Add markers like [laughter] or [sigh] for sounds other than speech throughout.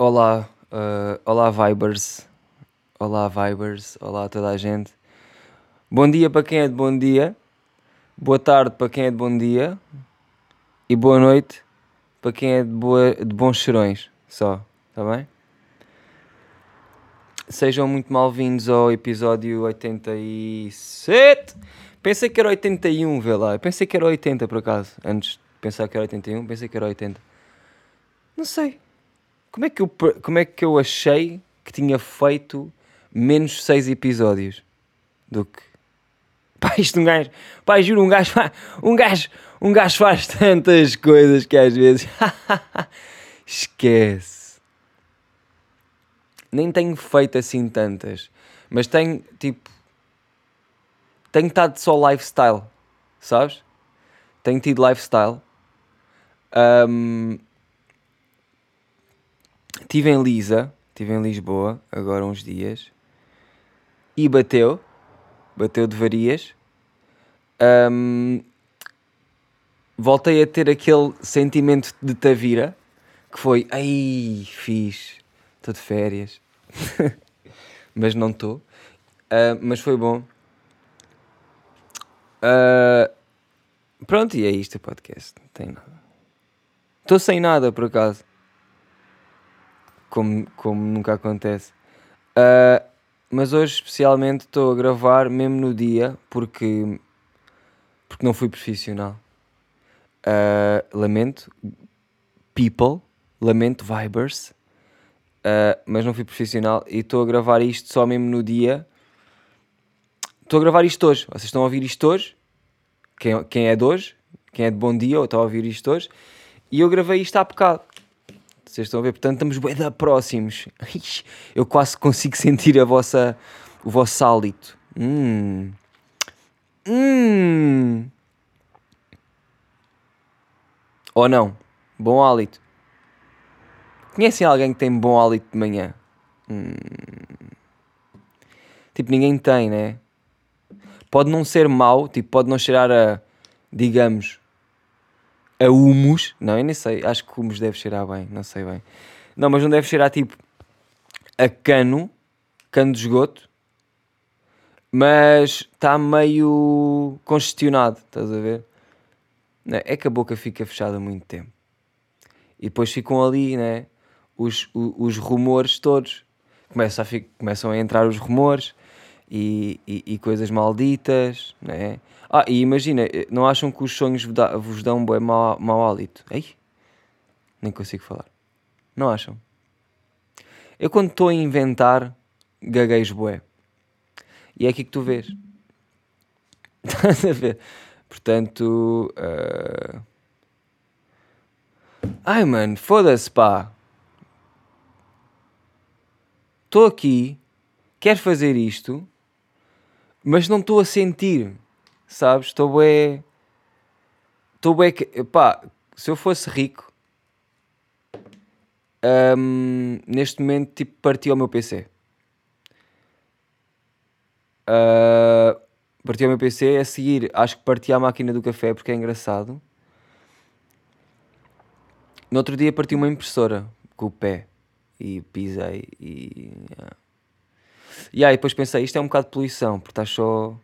Olá, uh, olá Vibers, olá Vibers, olá a toda a gente. Bom dia para quem é de bom dia, boa tarde para quem é de bom dia e boa noite para quem é de, boa, de bons cheirões, só, está bem? Sejam muito mal-vindos ao episódio 87. Pensei que era 81, vê lá. pensei que era 80 por acaso. Antes de pensar que era 81, pensei que era 80. Não sei. Como é que eu, como é que eu achei que tinha feito menos 6 episódios do que. [laughs] Pá, isto um gajo. Pá, juro, um gajo. Um gajo, um gajo faz tantas coisas que às vezes. [laughs] Esquece nem tenho feito assim tantas, mas tenho tipo. Tenho estado só lifestyle, sabes? Tenho tido lifestyle. Um, estive em Lisa, estive em Lisboa agora uns dias e bateu, bateu de varias. Um, voltei a ter aquele sentimento de Tavira que foi, ai, fiz, estou de férias, [laughs] mas não estou. Uh, mas foi bom. Uh, pronto, e é isto o podcast. Não tem nada. Estou sem nada, por acaso. Como, como nunca acontece. Uh, mas hoje, especialmente, estou a gravar mesmo no dia porque, porque não fui profissional. lamento. People. Lamento, Vibers. Uh, mas não fui profissional e estou a gravar isto só mesmo no dia. Estou a gravar isto hoje. Vocês estão a ouvir isto hoje? Quem, quem é de hoje? Quem é de bom dia ou está a ouvir isto hoje? E eu gravei isto há bocado. Vocês estão a ver? Portanto, estamos bem próximos. Eu quase consigo sentir a vossa, o vosso hálito. Hum. Hum. Ou não? Bom hálito. Conhecem alguém que tem bom hálito de manhã? Hum. Tipo, ninguém tem, né? Pode não ser mau, tipo, pode não cheirar a, digamos, a humus. Não, eu nem sei. Acho que humus deve cheirar bem, não sei bem. Não, mas não deve cheirar tipo a cano, cano de esgoto. Mas está meio congestionado, estás a ver? É que a boca fica fechada muito tempo. E depois ficam ali, né? os, os, os rumores todos. Começam a, começam a entrar os rumores e, e, e, coisas malditas, né? Ah, e imagina, eh, não acham que os sonhos vos, dão um bom mau, mau hálito? Ei, nem consigo falar. Não acham? Eu quando estou a inventar, gaguejo bué. E é aqui que tu vês. [laughs] Estás a ver? Portanto... Uh... Ai, mano, foda-se, pá estou aqui, quero fazer isto, mas não estou a sentir, sabes? Estou bem. Estou bem. Pá, se eu fosse rico, um, neste momento, tipo, partia o meu PC. Uh, ah, partia o meu PC, a seguir, acho que partia a máquina do café porque é engraçado. No outro dia parti uma impressora com o pé e pisei e. Yeah. E aí depois pensei, isto é um bocado de poluição, porque estás só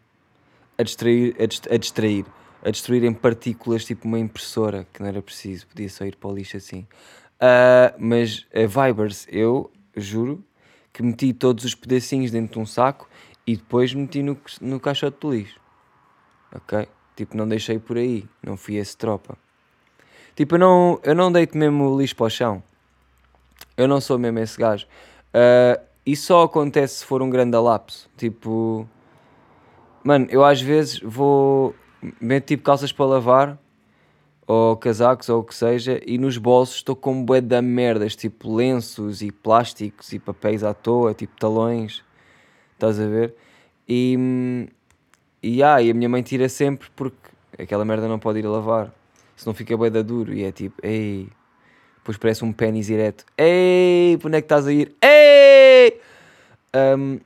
a distrair, a, dist a distrair, a destruir em partículas tipo uma impressora, que não era preciso, podia só ir para o lixo assim. Uh, mas a Vibers, eu juro que meti todos os pedacinhos dentro de um saco e depois meti no, no caixote de lixo. Ok? Tipo, não deixei por aí, não fui esse tropa. Tipo, eu não, eu não deito mesmo o lixo para o chão. Eu não sou mesmo esse gajo. Uh, isso só acontece se for um grande lapso. Tipo, mano, eu às vezes vou meto tipo calças para lavar ou casacos ou o que seja e nos bolsos estou com bué da merdas, tipo lenços e plásticos e papéis à toa, tipo talões. Estás a ver? E, e, ah, e a minha mãe tira sempre porque aquela merda não pode ir a lavar. Se não fica bué da duro e é tipo, ei depois parece um pênis direto. Ei, para onde é que estás a ir? Ei! Um,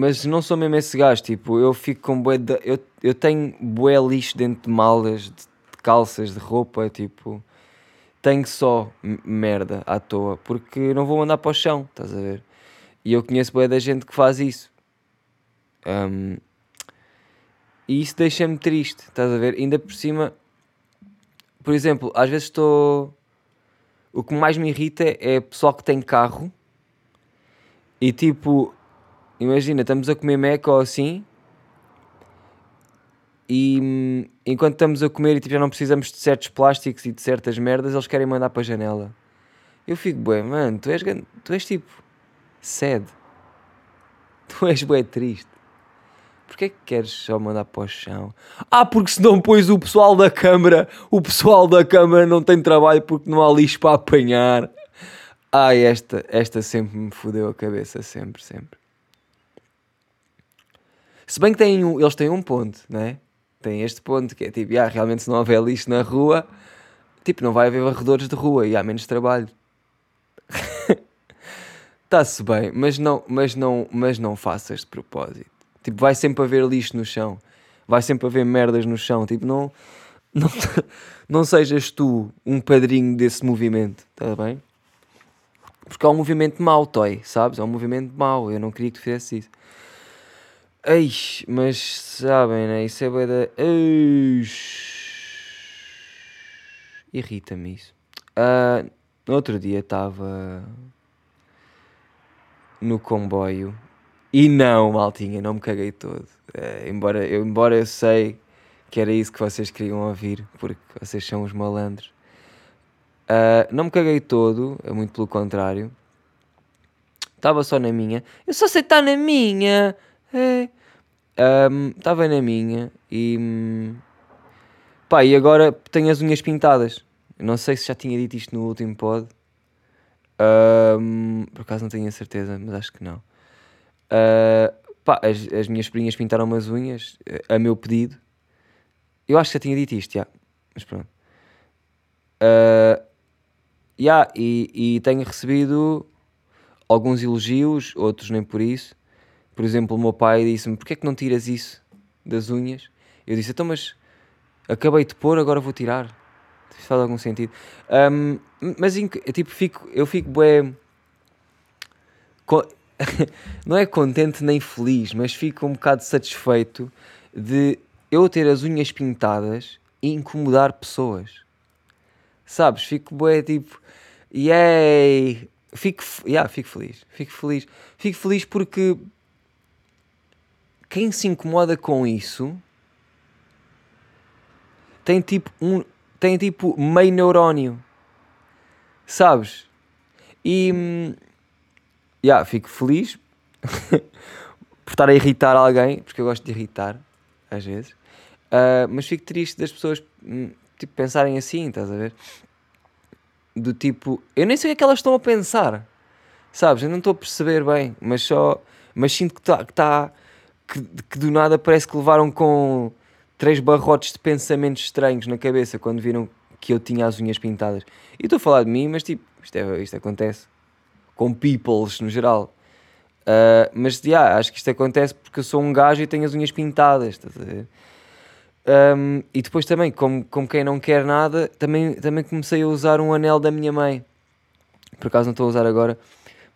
mas não sou mesmo esse gajo, tipo, eu fico com bué de, eu, eu tenho bué lixo dentro de malas, de, de calças, de roupa, tipo, tenho só merda à toa, porque não vou mandar para o chão, estás a ver? E eu conheço boa da gente que faz isso. Um, e isso deixa-me triste, estás a ver? Ainda por cima, por exemplo, às vezes estou. O que mais me irrita é pessoal que tem carro e tipo, imagina, estamos a comer meca ou assim e hum, enquanto estamos a comer e tipo, já não precisamos de certos plásticos e de certas merdas, eles querem mandar para a janela. Eu fico, bué, mano, tu és, tu és tipo sad. [laughs] Tu és bué triste. Porquê é que queres só mandar para o chão? Ah, porque se não pões o pessoal da câmara, o pessoal da câmara não tem trabalho porque não há lixo para apanhar. Ai, esta, esta sempre me fodeu a cabeça, sempre, sempre. Se bem que tem um, eles têm um ponto, não é? tem este ponto que é tipo, ah, realmente se não houver lixo na rua, tipo, não vai haver varredores de rua e há menos trabalho. [laughs] Está-se bem, mas não, mas, não, mas não faças de propósito. Tipo, vai sempre haver lixo no chão. Vai sempre haver merdas no chão. Tipo, não, não, [laughs] não sejas tu um padrinho desse movimento, está bem? Porque é um movimento mau, Toy, sabes? É um movimento mau. Eu não queria que tu fizesse isso. Ei, mas sabem, né? Isso é bué da... Irrita-me isso. Uh, no outro dia estava no comboio e não, maltinha, não me caguei todo. Uh, embora, eu, embora eu sei que era isso que vocês queriam ouvir, porque vocês são os malandros. Uh, não me caguei todo, é muito pelo contrário. Estava só na minha. Eu só sei estar na minha. Estava é. um, na minha e. Pá, e agora tenho as unhas pintadas. Não sei se já tinha dito isto no último pod. Um, por acaso não tenho a certeza, mas acho que não. Uh, pá, as, as minhas sobrinhas pintaram umas unhas a meu pedido. Eu acho que já tinha dito isto, já. Mas pronto. Uh, yeah, e, e tenho recebido alguns elogios, outros nem por isso. Por exemplo, o meu pai disse-me: Porquê é que não tiras isso das unhas? Eu disse: Então, mas acabei de pôr, agora vou tirar. Isso faz algum sentido. Um, mas tipo, fico, eu fico bem. [laughs] não é contente nem feliz, mas fico um bocado satisfeito de eu ter as unhas pintadas e incomodar pessoas. Sabes? Fico bem tipo, yay! Fico, yeah, fico feliz. Fico feliz. Fico feliz porque quem se incomoda com isso tem tipo um tem tipo meio neurónio. Sabes? E hum, yeah, fico feliz [laughs] por estar a irritar alguém porque eu gosto de irritar às vezes. Uh, mas fico triste das pessoas hum, tipo pensarem assim estás a ver? Do tipo eu nem sei o que é que elas estão a pensar. Sabes? Eu não estou a perceber bem mas só mas sinto que está que tá, que, que do nada parece que levaram com três barrotes de pensamentos estranhos na cabeça quando viram que eu tinha as unhas pintadas. E estou a falar de mim, mas tipo, isto, é, isto acontece com peoples no geral. Uh, mas yeah, acho que isto acontece porque eu sou um gajo e tenho as unhas pintadas. Estás a ver? Um, e depois também, como, como quem não quer nada, também, também comecei a usar um anel da minha mãe. Por acaso não estou a usar agora,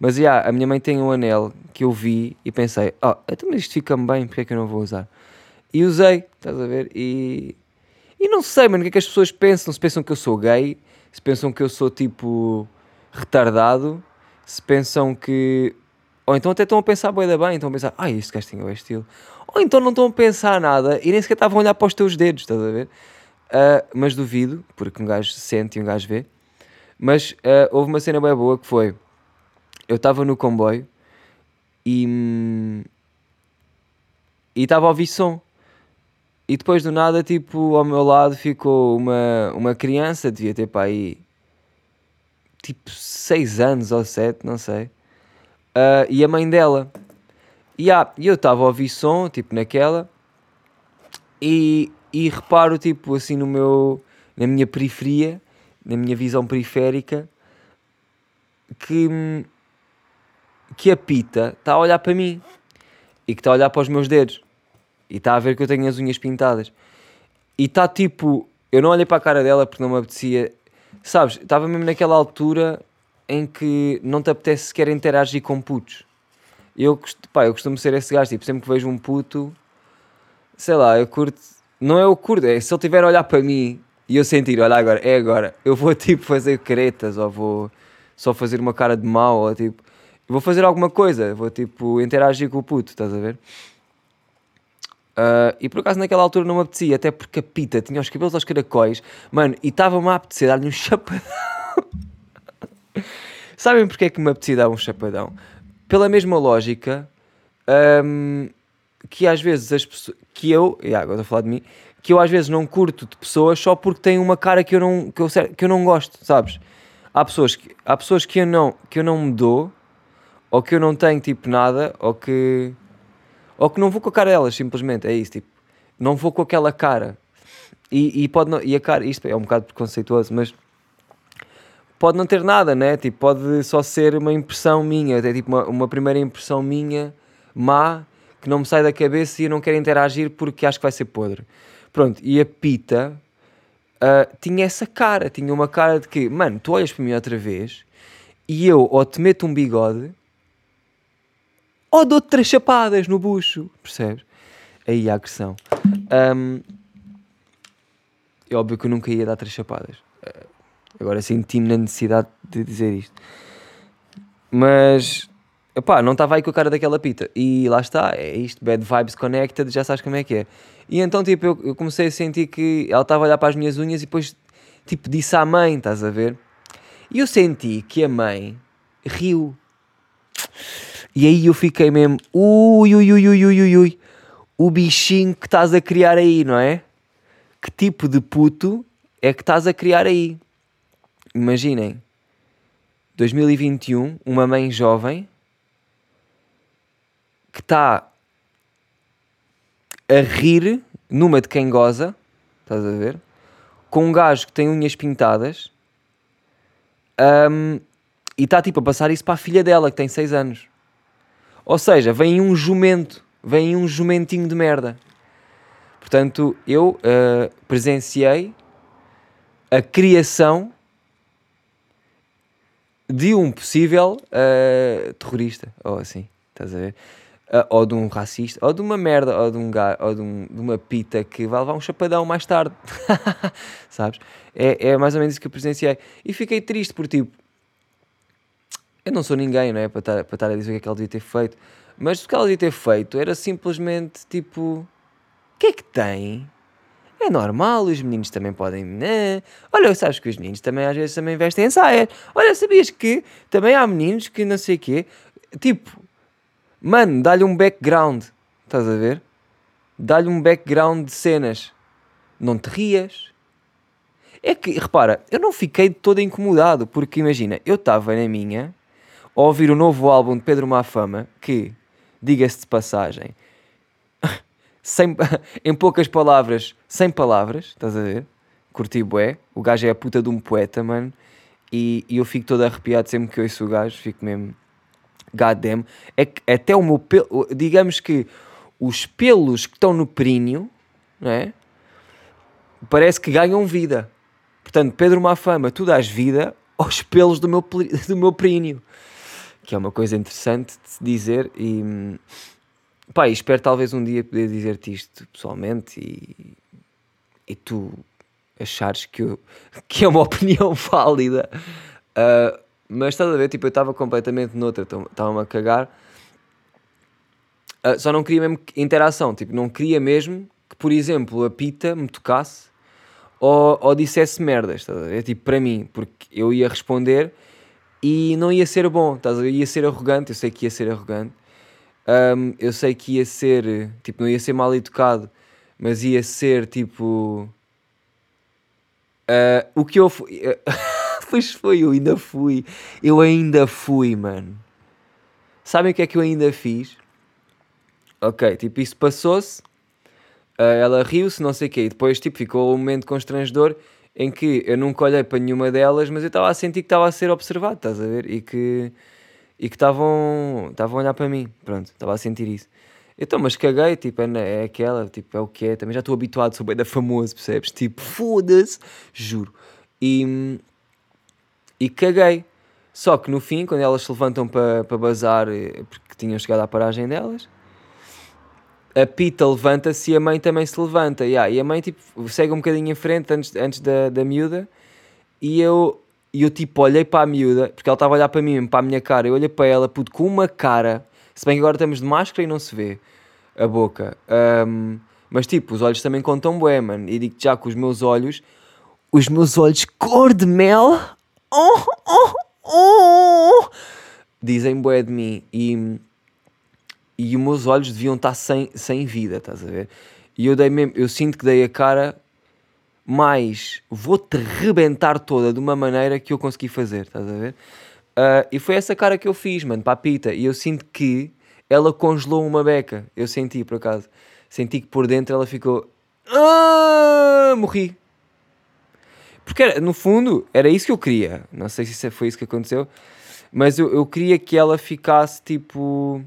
mas yeah, a minha mãe tem um anel que eu vi e pensei, oh, então, mas isto fica-me bem, porque é que eu não vou usar? E usei, estás a ver? E, e não sei, mano, o que é que as pessoas pensam? Se pensam que eu sou gay, se pensam que eu sou tipo retardado, se pensam que. Ou então até estão a pensar bem da bem, estão a pensar, ah, este gajo tem o estilo. Ou então não estão a pensar nada e nem sequer estavam a olhar para os teus dedos, estás a ver? Uh, mas duvido, porque um gajo sente e um gajo vê. Mas uh, houve uma cena bem boa que foi eu estava no comboio e estava a ouvir som. E depois do nada tipo ao meu lado ficou uma, uma criança devia ter para aí tipo 6 anos ou 7, não sei. Uh, e a mãe dela. E ah, eu estava a ouvir som tipo naquela. E, e reparo tipo assim no meu na minha periferia na minha visão periférica que que a Pita está a olhar para mim e que está a olhar para os meus dedos e está a ver que eu tenho as unhas pintadas e está tipo, eu não olhei para a cara dela porque não me apetecia sabes, estava mesmo naquela altura em que não te apetece sequer interagir com putos. Eu, pá, eu costumo ser esse gajo, tipo, sempre que vejo um puto, sei lá, eu curto, não é o curto, é se ele tiver a olhar para mim e eu sentir, olha agora, é agora, eu vou [laughs] tipo fazer caretas ou vou só fazer uma cara de mau ou tipo, vou fazer alguma coisa, vou tipo interagir com o puto, estás a ver? Ah, e por acaso naquela altura não me apetecia, até porque a pita tinha os cabelos aos caracóis, mano, e estava-me a apetecer dar-lhe um chapadão. [laughs] Sabem porque é que me apetecia dar um chapadão? Pela mesma lógica ahm, que às vezes as pessoas. que eu. e agora estou a falar de mim. que eu às vezes não curto de pessoas só porque têm uma cara que eu não, que eu, que eu não gosto, sabes? Há pessoas, que, há pessoas que, eu não, que eu não me dou, ou que eu não tenho tipo nada, ou que. ou que não vou com a cara delas, simplesmente. É isso, tipo. Não vou com aquela cara. E, e pode não, e a cara, isto é um bocado preconceituoso, mas pode não ter nada, né? Tipo, pode só ser uma impressão minha, até tipo uma, uma primeira impressão minha, má, que não me sai da cabeça e eu não quero interagir porque acho que vai ser podre. Pronto, e a Pita ah, tinha essa cara, tinha uma cara de que, mano, tu olhas para mim outra vez e eu ou te meto um bigode ou dou-te três chapadas no bucho, percebes? Aí a agressão. Ahm, é óbvio que eu nunca ia dar três chapadas. Eh, Agora senti-me na necessidade de dizer isto. Mas, epá, não estava aí com a cara daquela pita. E lá está, é isto, bad vibes connected, já sabes como é que é. E então, tipo, eu, eu comecei a sentir que ela estava a olhar para as minhas unhas e depois, tipo, disse à mãe, estás a ver? E eu senti que a mãe riu. E aí eu fiquei mesmo, ui, ui, ui, ui, ui, ui, o bichinho que estás a criar aí, não é? Que tipo de puto é que estás a criar aí? Imaginem, 2021, uma mãe jovem que está a rir numa de quem goza, estás a ver? Com um gajo que tem unhas pintadas hum, e está tipo a passar isso para a filha dela que tem 6 anos. Ou seja, vem um jumento, vem um jumentinho de merda. Portanto, eu ah, presenciei a criação de um possível ah, terrorista, ou assim, estás a ver? Ah, ou de um racista, ou de uma merda, ou de, um ga, ou de, um- de uma pita que vai levar um chapadão mais tarde, [laughs] sabes? É, é mais ou menos isso que eu presenciei. E fiquei triste por tipo, eu não sou ninguém, não é? Para estar, para estar a dizer o que é que ela devia ter feito, mas o que ela devia ter feito era simplesmente tipo, o que é que tem? É normal, os meninos também podem. Né? Olha, sabes que os meninos também às vezes também vestem saias. Olha, sabias que também há meninos que não sei o quê. Tipo, mano, dá-lhe um background. Estás a ver? Dá-lhe um background de cenas. Não te rias. É que, repara, eu não fiquei todo incomodado, porque imagina, eu estava na minha a ouvir o novo álbum de Pedro Mafama, que, diga-se de passagem, [laughs] sem, [laughs] em poucas palavras, sem palavras, estás a ver? Curti bué. O gajo é a puta de um poeta, mano. E, e eu fico todo arrepiado sempre que ouço o gajo, fico mesmo goddamn. É que até o meu pelo, digamos que os pelos que estão no períneo, não é? Parece que ganham vida. Portanto, Pedro Mafama, tu dás vida [laughs] aos pelos do meu, do meu períneo. Que é uma coisa interessante de dizer e... Pá, espero talvez um dia poder dizer-te isto pessoalmente e, e tu achares que, eu- [laughs] que é uma [laughs] opinião válida. Ah, mas estás a ver, tipo, eu estava completamente noutra, estava-me a cagar. Ah, só não queria mesmo interação, tipo, não queria mesmo que, por exemplo, a Pita me tocasse ou, ou dissesse merdas, estás a ver? Tipo, para mim, porque eu ia responder e não ia ser bom, estás a? Ia ser arrogante, eu sei que ia ser arrogante. Ahm, eu sei que ia ser, tipo, não ia ser mal educado, mas ia ser tipo. ah, o que eu fui. [laughs] pois foi, eu ainda fui. Eu ainda fui, mano. Sabem o que é que eu ainda fiz? Ok, tipo, isso passou-se. ah, ela riu-se, não sei o quê. E depois, tipo, ficou um momento constrangedor em que eu nunca olhei para nenhuma delas, mas eu estava a sentir que estava a ser observado, estás a ver? E que e que estavam estavam a olhar para mim, pronto, estava a sentir isso. Então, mas caguei, tipo, é, é aquela, tipo, é o que é, também já estou habituado, sou bem da famoso, percebes? Tipo, [laughs] foda-se, juro. E, e caguei. Só que no fim, quando elas se levantam para pa bazar, eh, porque tinham chegado à paragem delas, a Pita levanta-se e a mãe também se levanta. Yeah, e a mãe tipo, segue um bocadinho em frente antes, antes da, da miúda. E eu, eu tipo olhei para a miúda, porque ela estava a olhar para mim, para a minha cara. Eu olhei para ela, puto, com uma cara. Se bem que agora estamos de máscara e não se vê a boca. Um, mas tipo, os olhos também contam bué, mano. E digo já que os meus olhos, os meus olhos cor de mel, oh, oh, oh, dizem bué de mim. E e os meus olhos deviam estar sem, sem vida, estás a ver? E eu dei mesmo, eu sinto que dei a cara mais vou-te rebentar toda de uma maneira que eu consegui fazer, estás a ver? Uh, e foi essa cara que eu fiz, mano, para a pita. E eu sinto que ela congelou uma beca. Eu senti, por acaso. Senti que por dentro ela ficou. Ah, morri. Porque era, no fundo era isso que eu queria. Não sei se foi isso que aconteceu. Mas eu, eu queria que ela ficasse tipo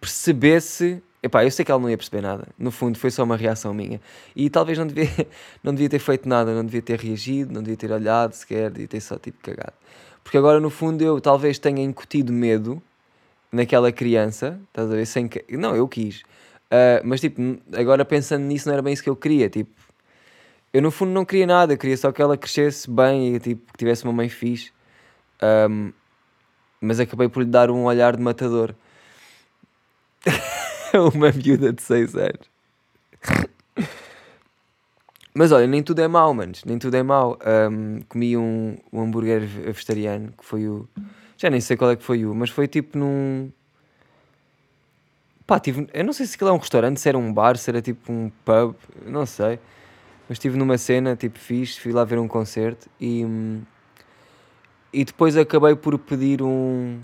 percebesse. Epá, eu sei que ela não ia perceber nada. No fundo, foi só uma reação minha. E talvez não devia, [laughs] não devia ter feito nada, não devia ter reagido, não devia ter olhado sequer, devia ter só tipo cagado. Porque agora, no fundo, eu talvez tenha incutido medo naquela criança, estás a ver? Sem que... Não, eu quis. Uh, mas tipo, agora pensando nisso, não era bem isso que eu queria. Tipo, eu no fundo não queria nada, eu queria só que ela crescesse bem e tipo, que tivesse uma mãe fixe. Um, mas acabei por lhe dar um olhar de matador. [laughs] uma miúda de 6 anos. Mas olha, nem tudo é mau, manos. Nem tudo é mau. Um, comi um, um hambúrguer vegetariano que foi o. Já nem sei qual é que foi o, mas foi tipo num. Pá, tive. Eu não sei se aquilo é um restaurante, se era um bar, se era tipo um pub, não sei. Mas estive numa cena, tipo, fiz, fui lá ver um concerto e. E depois acabei por pedir um.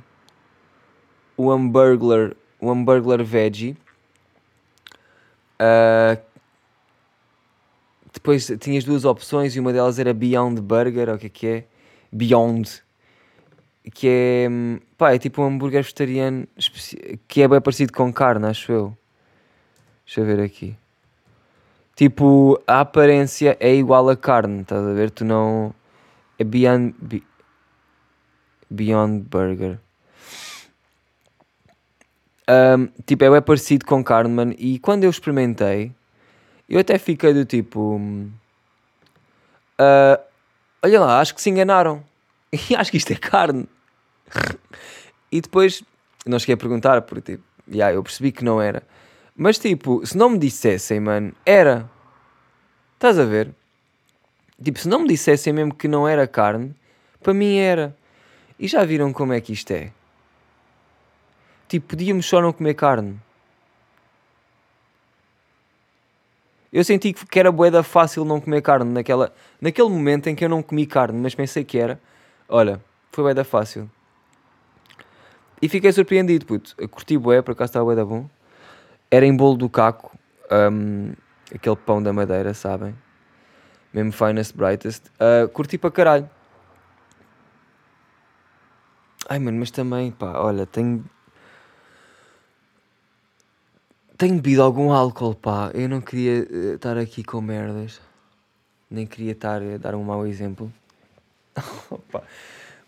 O hambúrguer um hambúrguer veggie. Uh, depois tinhas duas opções e uma delas era Beyond Burger, o que é que é? Beyond. Que é, pá, é tipo um hambúrguer vegetariano que é bem parecido com carne, acho eu. Deixa eu ver aqui. Tipo, a aparência é igual a carne, estás a ver? Tu não. É Beyond. Beyond Burger. Um, tipo, é parecido com Carnman e quando eu experimentei, eu até fiquei do tipo. Uh, olha lá, acho que se enganaram. [laughs] Acho que isto é carne. e depois, não cheguei a perguntar, porque tipo, yeah, eu percebi que não era. Mas tipo, se não me dissessem, mano, era. Estás a ver? Tipo, se não me dissessem mesmo que não era carne, para mim era. E já viram como é que isto é? Tipo, podíamos só não comer carne. Eu senti que era boeda fácil não comer carne naquela, naquele momento em que eu não comi carne, mas pensei que era. Olha, foi boeda fácil. E fiquei surpreendido, puto. Eu curti bué, por acaso estava boeda bom. Era em bolo do caco. Um, aquele pão da madeira, sabem? Mesmo finest, brightest. Uh, curti para caralho. Ai, mano, mas também, pá, olha, tenho tenho bebido algum álcool, pá. Eu não queria uh, estar aqui com merdas. Nem queria estar a dar um mau exemplo. [laughs] Opa,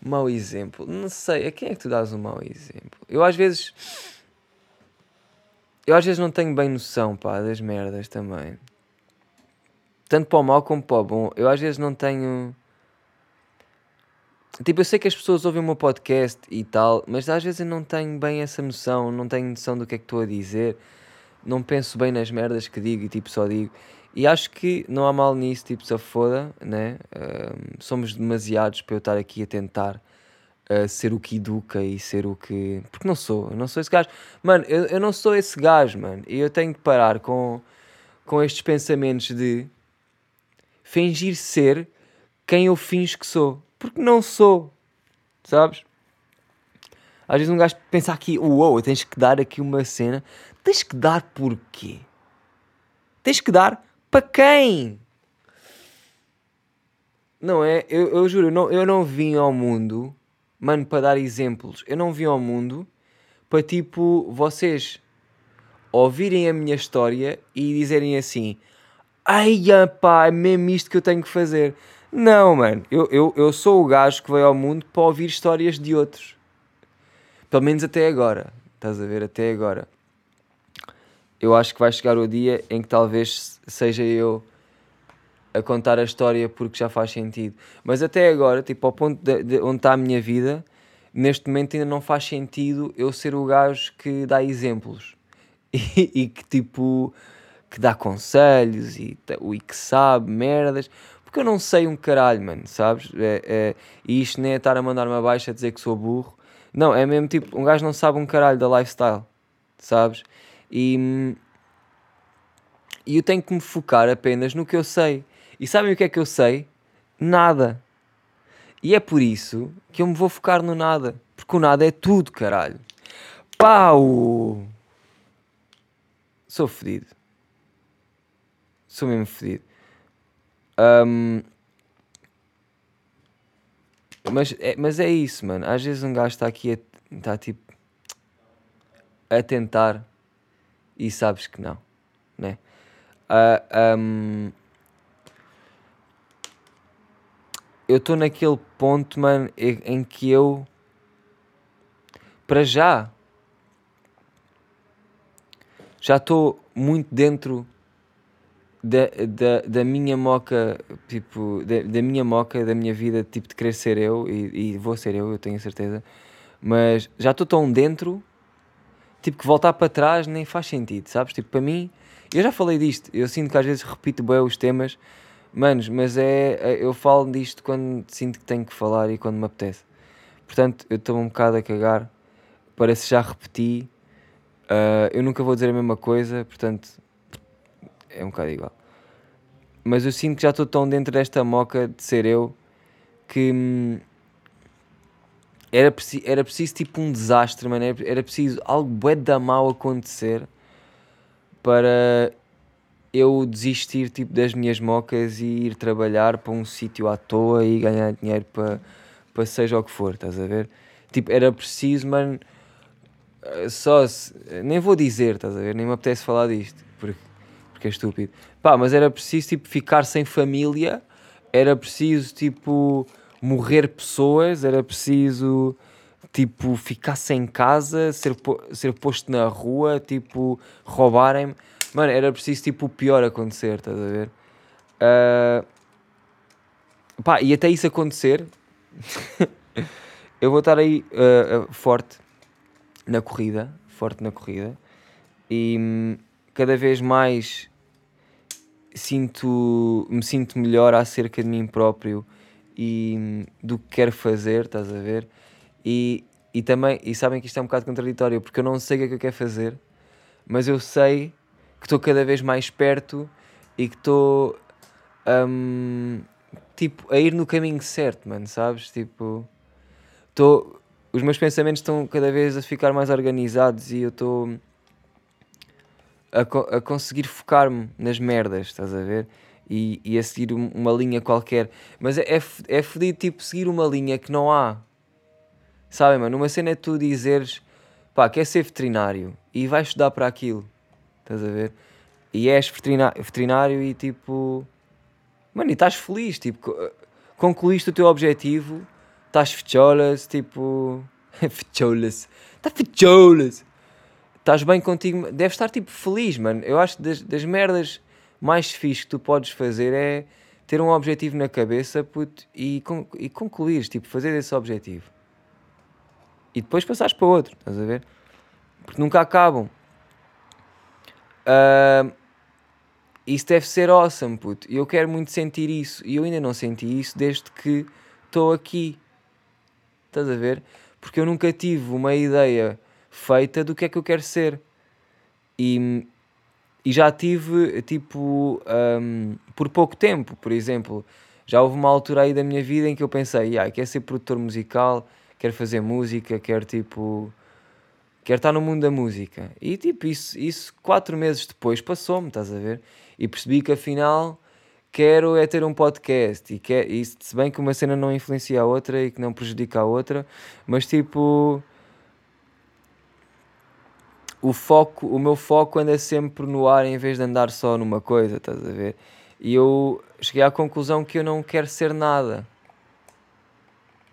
mau exemplo. Não sei, a quem é que tu dás um mau exemplo? Eu às vezes. Eu às vezes não tenho bem noção, pá, das merdas também. Tanto para o mal como para o bom. Eu às vezes não tenho. Tipo, eu sei que as pessoas ouvem o meu podcast e tal, mas às vezes eu não tenho bem essa noção, não tenho noção do que é que estou a dizer não penso bem nas merdas que digo e tipo só digo. E acho que não há mal nisso, tipo, se foda, né? Uh, somos demasiados para eu estar aqui a tentar uh, ser o que educa e ser o que. Porque não sou, eu não sou esse gajo. Mano, eu, eu não sou esse gajo, mano. E eu tenho que parar com, com estes pensamentos de fingir ser quem eu finjo que sou. Porque não sou, sabes? Às vezes um gajo pensa aqui, uou, wow, tens que dar aqui uma cena Tens que dar porquê? Tens que dar para quem? Não é? Eu, eu juro, eu não, eu não vim ao mundo, mano, para dar exemplos. Eu não vim ao mundo para tipo vocês ouvirem a minha história e dizerem assim: ai pá, é mesmo isto que eu tenho que fazer. Não, mano, eu, eu, eu sou o gajo que veio ao mundo para ouvir histórias de outros. Pelo menos até agora. Estás a ver? Até agora. Eu acho que vai chegar o dia em que talvez seja eu a contar a história porque já faz sentido. Mas até agora, tipo, ao ponto de, de onde está a minha vida, neste momento ainda não faz sentido eu ser o gajo que dá exemplos [laughs] e, e que tipo que dá conselhos e, e que sabe merdas porque eu não sei um caralho, mano, sabes? É, é, e isto nem é estar a mandar-me abaixo a dizer que sou burro. Não, é mesmo tipo, um gajo não sabe um caralho da lifestyle, sabes? E, e eu tenho que me focar apenas no que eu sei. E sabem o que é que eu sei? Nada. E é por isso que eu me vou focar no nada. Porque o nada é tudo, caralho. Pau! Sou fedido. Sou mesmo fedido. Um, mas, é, mas é isso, mano. Às vezes um gajo está aqui a, está tipo a tentar e sabes que não, né? Uh, ah, um, eu estou naquele ponto, mano, em, que eu para já já estou muito dentro da, da, da minha moca, tipo, da, da minha moca, da minha vida, tipo, de querer ser eu, e, e vou ser eu, eu tenho certeza, mas já estou tão dentro, tipo, que voltar para trás nem faz sentido, sabes? Tipo, para mim, eu já falei disto, eu sinto que às vezes repito bem os temas, manos, mas é, é, eu falo disto quando sinto que tenho que falar e quando me apetece. Portanto, eu estou um bocado a cagar, parece já repeti, uh, eu nunca vou dizer a mesma coisa, portanto é um bocado igual. Mas eu sinto que já estou tão dentro desta moca de ser eu que hum, era, preci era preciso tipo um desastre, mano. Era, era preciso algo bué da mal acontecer para eu desistir tipo das minhas mocas e ir trabalhar para um sítio à toa e ganhar dinheiro para, para seja o que for, estás a ver? Tipo, era preciso, mano, só se, nem vou dizer, estás a ver? Nem me apetece falar disto, porque porque é estúpido. Pá, mas era preciso tipo ficar sem família, era preciso tipo morrer pessoas, era preciso tipo ficar sem casa, ser, ser posto na rua, tipo roubarem-me. Mano, era preciso tipo o pior acontecer, estás a ver? Uh, pá, e até isso acontecer, [laughs] eu vou estar aí uh, uh, forte na corrida, forte na corrida, e hum, cada vez mais sinto, me sinto melhor acerca de mim próprio e do que quero fazer, estás a ver? E, e também, e sabem que isto é um bocado contraditório, porque eu não sei o que é que eu quero fazer, mas eu sei que estou cada vez mais perto e que estou um, tipo, a ir no caminho certo, mano, sabes? Tipo, estou. Os meus pensamentos estão cada vez a ficar mais organizados e eu estou a, a conseguir focar-me nas merdas, estás a ver? E, e a seguir uma linha qualquer. Mas é, é, é fodido, tipo, seguir uma linha que não há. Sabem, mano? Uma cena é tu dizeres, pá, quer ser veterinário e vais estudar para aquilo, estás a ver? E és veterinário e tipo, mano, e estás feliz, tipo, concluíste o teu objetivo, estás fecholas, tipo, [laughs] fecholas, está fecholas estás bem contigo, deves estar tipo feliz, mano. Eu acho das, das merdas mais fixe que tu podes fazer é ter um objetivo na cabeça puto, e, e concluir, tipo, fazer esse objetivo. E depois passares para outro, estás a ver? Porque nunca acabam. Uh, isso deve ser awesome, puto. Eu quero muito sentir isso. E eu ainda não senti isso desde que estou aqui. Estás a ver? Porque eu nunca tive uma ideia feita do que é que eu quero ser. E, e já tive, tipo, um, por pouco tempo, por exemplo, já houve uma altura aí da minha vida em que eu pensei, ah, quero ser produtor musical, quero fazer música, quero tipo. Quero estar no mundo da música. E tipo, isso, isso quatro meses depois passou-me, estás a ver? E percebi que afinal quero é ter um podcast. E, quer, e se bem que uma cena não influencia a outra e que não prejudica a outra, mas tipo o foco, o meu foco anda sempre no ar em vez de andar só numa coisa, estás a ver? E eu cheguei à conclusão que eu não quero ser nada.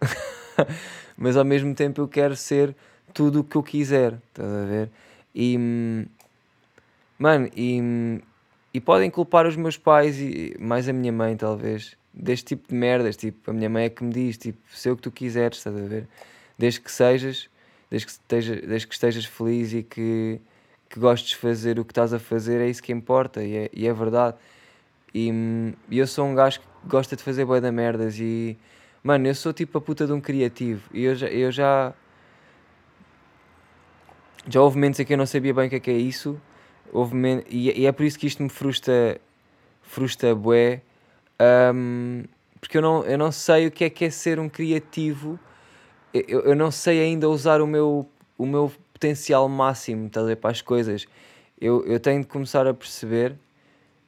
[laughs] Mas ao mesmo tempo eu quero ser tudo o que eu quiser, estás a ver? E mano, e, e podem culpar os meus pais e mais a minha mãe, talvez, deste tipo de merdas. Tipo, a minha mãe é que me diz: tipo, sei o que tu quiseres, estás a ver? Desde que sejas, desde que, esteja, desde que estejas feliz e que, que gostes de fazer o que estás a fazer, é isso que importa e é, e é verdade. E, e eu sou um gajo que gosta de fazer boia da merdas e mano, eu sou tipo a puta de um criativo. E eu já, eu já já houve momentos em que eu não sabia bem o que é que é isso. Houve e, e, é por isso que isto me frustra frustra bué. Um, porque eu não, eu não sei o que é que é ser um criativo eu, eu não sei ainda usar o meu, o meu potencial máximo a para as coisas eu, eu tenho de começar a perceber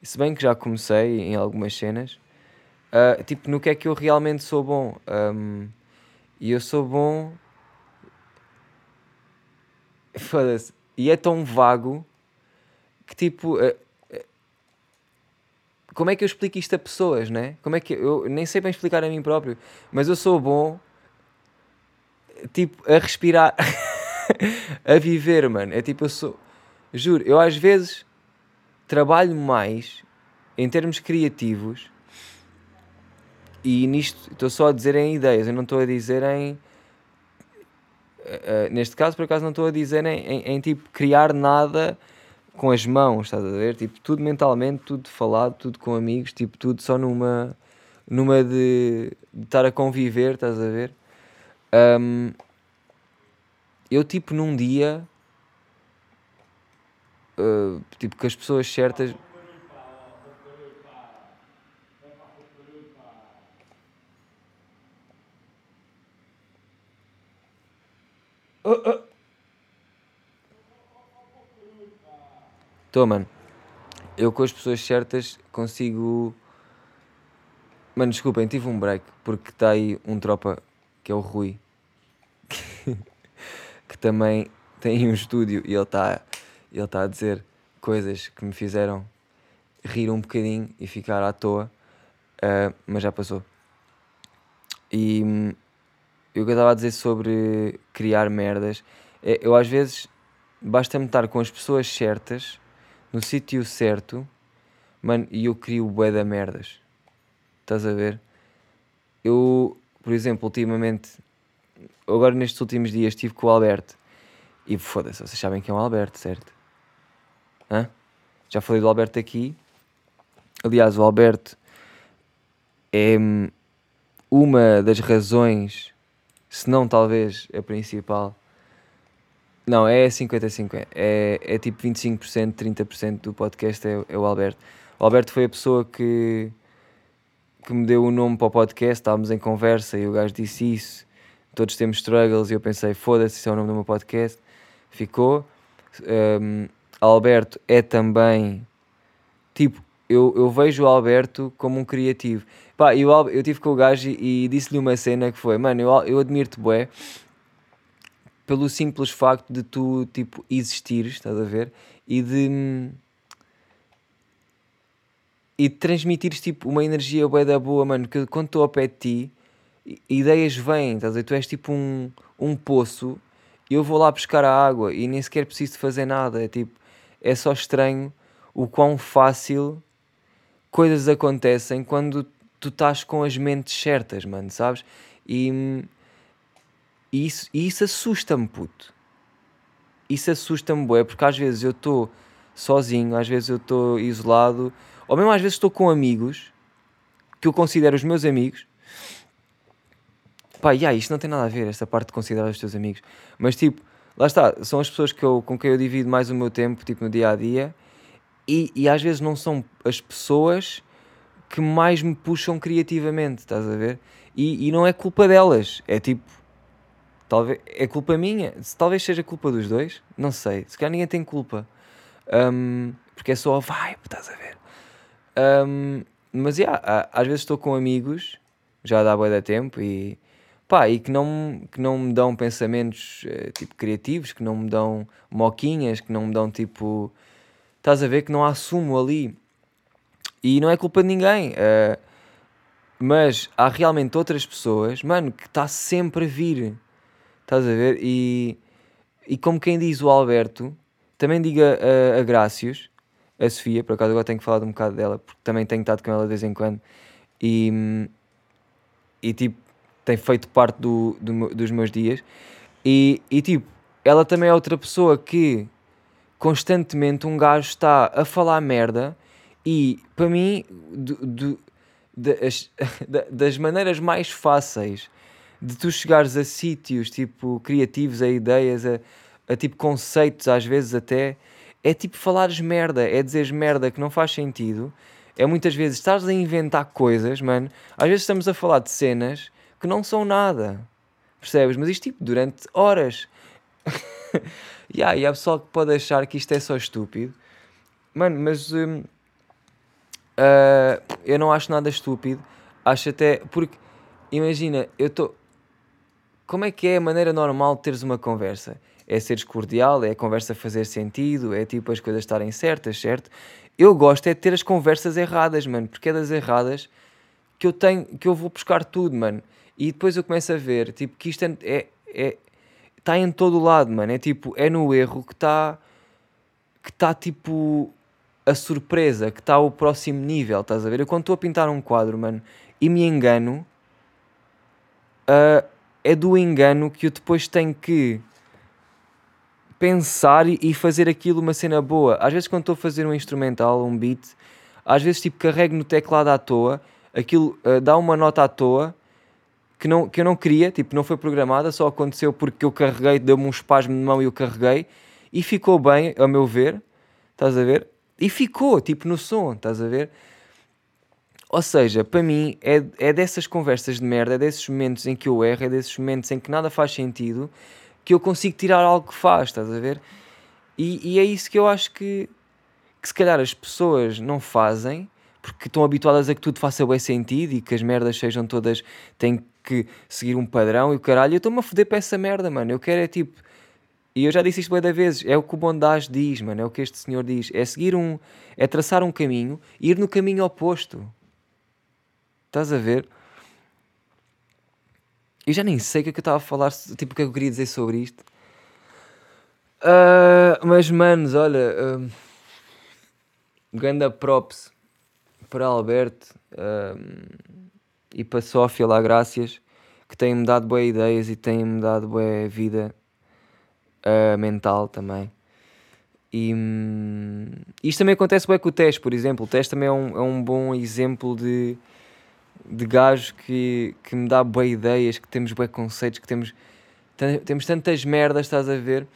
se bem que já comecei em algumas cenas uh, tipo no que é que eu realmente sou bom um, e eu sou bom [laughs] foda-se e é tão vago que tipo. Uh, como é que eu explico isto a pessoas, né? Como é que eu nem sei bem explicar a mim próprio, mas eu sou bom tipo a respirar, [laughs] a viver, mano. É tipo eu sou, juro, eu às vezes trabalho mais em termos criativos e nisto estou só a dizer em ideias, eu não estou a dizer em uh, neste caso por acaso não estou a dizer em, em, em tipo criar nada com as mãos, estás a ver? Tipo, tudo mentalmente, tudo falado, tudo com amigos, tipo, tudo só numa, numa de, de estar a conviver, estás a ver? Um, eu, tipo, num dia, uh, tipo, que as pessoas certas. Estou, mano. Eu com as pessoas certas consigo. Mano, desculpem, tive um break porque está aí um tropa que é o Rui que, que também tem um estúdio e ele está ele tá a dizer coisas que me fizeram rir um bocadinho e ficar à toa, uh, mas já passou. E eu que eu estava a dizer sobre criar merdas, é, eu às vezes basta-me estar com as pessoas certas no sítio certo, mano, e eu crio bué da merdas. Estás a ver? Eu, por exemplo, ultimamente, agora nestes últimos dias estive com o Alberto e foda-se, vocês sabem quem é o Alberto, certo? Hã? Já falei do Alberto aqui. Aliás, o Alberto é hum, uma das razões, se não talvez a principal, não, é 50-50. É, é tipo 25%, 30% do podcast é, é, o Alberto. O Alberto foi a pessoa que, que me deu o nome para o podcast. Estávamos em conversa e o gajo disse isso. Todos temos struggles e eu pensei, foda-se, isso é o nome do meu podcast. Ficou. Um, Alberto é também. Tipo, eu, eu vejo o Alberto como um criativo. Pá, eu, eu tive com o gajo e, e disse-lhe uma cena que foi: Mano, eu, eu admiro-te, bué pelo simples facto de tu, tipo, existires, estás a ver? E de. E transmitires, tipo, uma energia bué da boa, mano, que quando estou ao pé de ti, ideias vêm, estás a? Tu és tipo um, um poço e eu vou lá buscar a água e nem sequer preciso de fazer nada. É tipo, é só estranho o quão fácil coisas acontecem quando tu estás com as mentes certas, mano, sabes? E e isso, e isso assusta-me, puto. Isso assusta-me, bué, porque às vezes eu estou sozinho, às vezes eu estou isolado, ou mesmo às vezes estou com amigos que eu considero os meus amigos. Pá, yeah, isto não tem nada a ver, esta parte de considerar os teus amigos. Mas tipo, lá está, são as pessoas que eu, com quem eu divido mais o meu tempo, tipo no dia a dia, e, e às vezes não são as pessoas que mais me puxam criativamente, estás a ver? E, e não é culpa delas, é tipo, Talvez é culpa minha, talvez seja culpa dos dois, não sei. Se calhar ninguém tem culpa, um, porque é só vibe, estás a ver? Um, mas yeah, às vezes estou com amigos, já dá boa da tempo e pá, e que não, que não me dão pensamentos eh, tipo criativos, que não me dão moquinhas, que não me dão tipo, estás a ver? Que não assumo ali E não é culpa de ninguém. Uh, mas há realmente outras pessoas, mano, que está sempre a vir. Estás a ver? E, e como quem diz o Alberto, também diga a, a Grácios, a Sofia, por acaso agora tenho que falar um bocado dela, porque também tenho estado com ela de vez em quando. E, e tipo, tem feito parte do, do dos meus dias. E, e tipo, ela também é outra pessoa que constantemente um gajo está a falar merda e para mim do, do, das, [laughs] das maneiras mais fáceis de tu chegares a sítios tipo criativos, a ideias, a, a tipo conceitos às vezes até, é tipo falares merda, é dizeres merda que não faz sentido. É muitas vezes estás a inventar coisas, mano. Às vezes estamos a falar de cenas que não são nada. Percebes? Mas isto tipo durante horas. [laughs] yeah, e há pessoal que pode achar que isto é só estúpido. Mano, mas uh, eu não acho nada estúpido. Acho até. Porque, imagina, eu estou. Como é que é a maneira normal de teres uma conversa? É seres cordial, é a conversa fazer sentido, é tipo as coisas estarem certas, certo? Eu gosto é de ter as conversas erradas, mano, porque é das erradas que eu tenho, que eu vou buscar tudo, mano. E depois eu começo a ver, tipo, que isto é, é, é está em todo o lado, mano. É tipo, é no erro que está que está tipo a surpresa, que está o próximo nível, estás a ver? Eu quando estou a pintar um quadro, mano, e me engano, uh, é do engano que eu depois tenho que pensar e fazer aquilo uma cena boa. Às vezes quando estou a fazer um instrumental, um beat, às vezes tipo carrego no teclado à toa, aquilo uh, dá uma nota à toa que, não, que eu não queria, tipo, não foi programada, só aconteceu porque eu carreguei, deu-me um espasmo de mão e eu carreguei e ficou bem, a meu ver, estás a ver? E ficou, tipo, no som, estás a ver? Ou seja, para mim, é, é dessas conversas de merda, é desses momentos em que eu erro, é desses momentos em que nada faz sentido, que eu consigo tirar algo que faz, estás a ver? E, e é isso que eu acho que, que se calhar as pessoas não fazem, porque estão habituadas a que tudo faça bem sentido e que as merdas sejam todas. têm que seguir um padrão e o caralho. Eu estou-me a foder para essa merda, mano. Eu quero é tipo. E eu já disse isto bem vezes, é o que o bondage diz, mano, é o que este senhor diz. É seguir um. é traçar um caminho e ir no caminho oposto. Estás a ver? Eu já nem sei o que é que eu estava a falar, tipo, o que é que eu queria dizer sobre isto. Uh, mas, manos, olha. Uh, ganda props para Alberto. Uh, e para Sofia lá graças que têm-me dado boas ideias e têm-me dado boa vida uh, mental também. E hum, isto também acontece bem com o Teste, por exemplo. O Teste também é um, é um bom exemplo de, de gajo que, que me dá boas ideias, que temos bons conceitos, que temos, temos tantas merdas, estás a ver,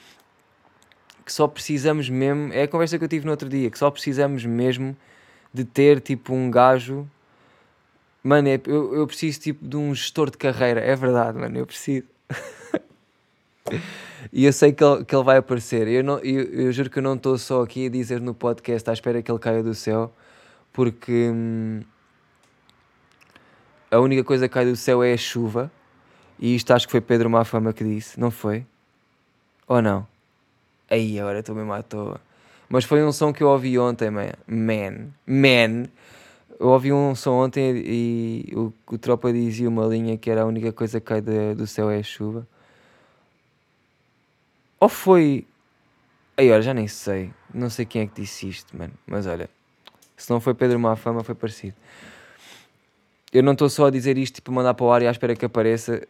que só precisamos mesmo. É a conversa que eu tive no outro dia, que só precisamos mesmo de ter tipo um gajo Mano, é, eu, eu preciso tipo de um gestor de carreira, é verdade, mano, eu preciso. [laughs] e eu sei que ele, que ele vai aparecer. Eu, não, eu, eu juro que eu não estou só aqui a dizer no podcast à espera que ele caia do céu, porque hum, a única coisa que cai do céu é a chuva. E isto acho que foi Pedro Mafama que disse, não foi? Ou não? Aí, agora estou mesmo à toa. Mas foi um som que eu ouvi ontem, man. Man. Man eu ouvi um som ontem e o, o Tropa dizia uma linha que era a única coisa que cai de, do céu é a chuva. Ou foi. Aí, olha, já nem sei. Não sei quem é que disse isto, mano. Mas olha, se não foi Pedro Mafama, foi parecido. Eu não estou só a dizer isto tipo, mandar para o ar e à espera que apareça.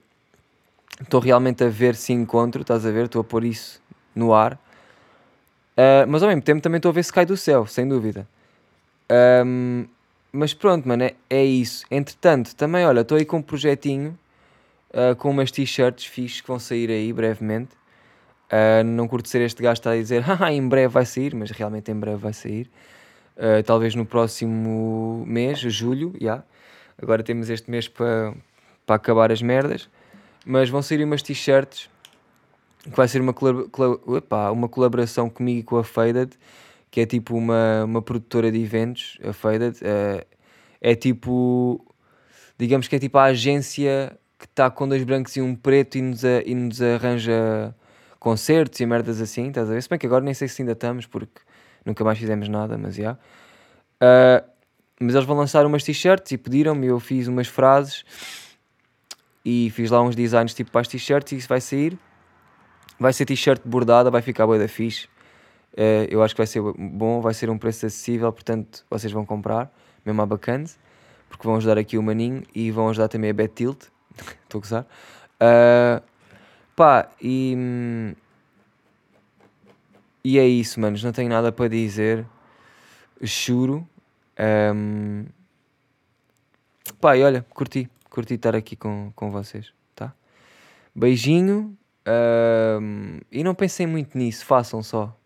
Estou realmente a ver se encontro, estás a ver? Estou a pôr isso no ar. Uh, mas ao mesmo tempo também estou a ver se cai do céu, sem dúvida. Um, mas pronto, mano, é, é isso. Entretanto, também, olha, estou aí com um projetinho uh, com umas t-shirts fixes que vão sair aí brevemente. Uh, não curto ser este gajo a dizer, [laughs] ah, em breve vai sair, mas realmente em breve vai sair. Talvez no próximo mês, julho, já. Yeah. Agora temos este mês para pa acabar as merdas. Mas vão sair umas t-shirts que vai ser uma, uma colaboração comigo e com a Faded que é tipo uma, uma produtora de eventos, a Faded. Uh, é tipo, digamos que é tipo a agência que está com dois brancos e um preto e nos, a, e nos arranja concertos e merdas assim, estás a ver? Se bem que agora nem sei se ainda estamos, porque nunca mais fizemos nada, mas já. Uh, Mas eles vão lançar umas t-shirts e pediram-me, eu fiz umas frases e fiz lá uns designs tipo para as t-shirts e isso vai sair. Vai ser t-shirt bordada, vai ficar boa da fixe. Uh, eu acho que vai ser bom, vai ser um preço acessível, portanto vocês vão comprar, mesmo a bacanas, porque vão ajudar aqui o Maninho e vão ajudar também a Bet Tilt. [laughs] Estou a gozar. Uh, pá, e. E é isso, manos. Não tenho nada para dizer. Juro. Um, pá, e olha, curti. Curti estar aqui com, com vocês, tá? Beijinho. Um, e não pensem muito nisso. Façam só.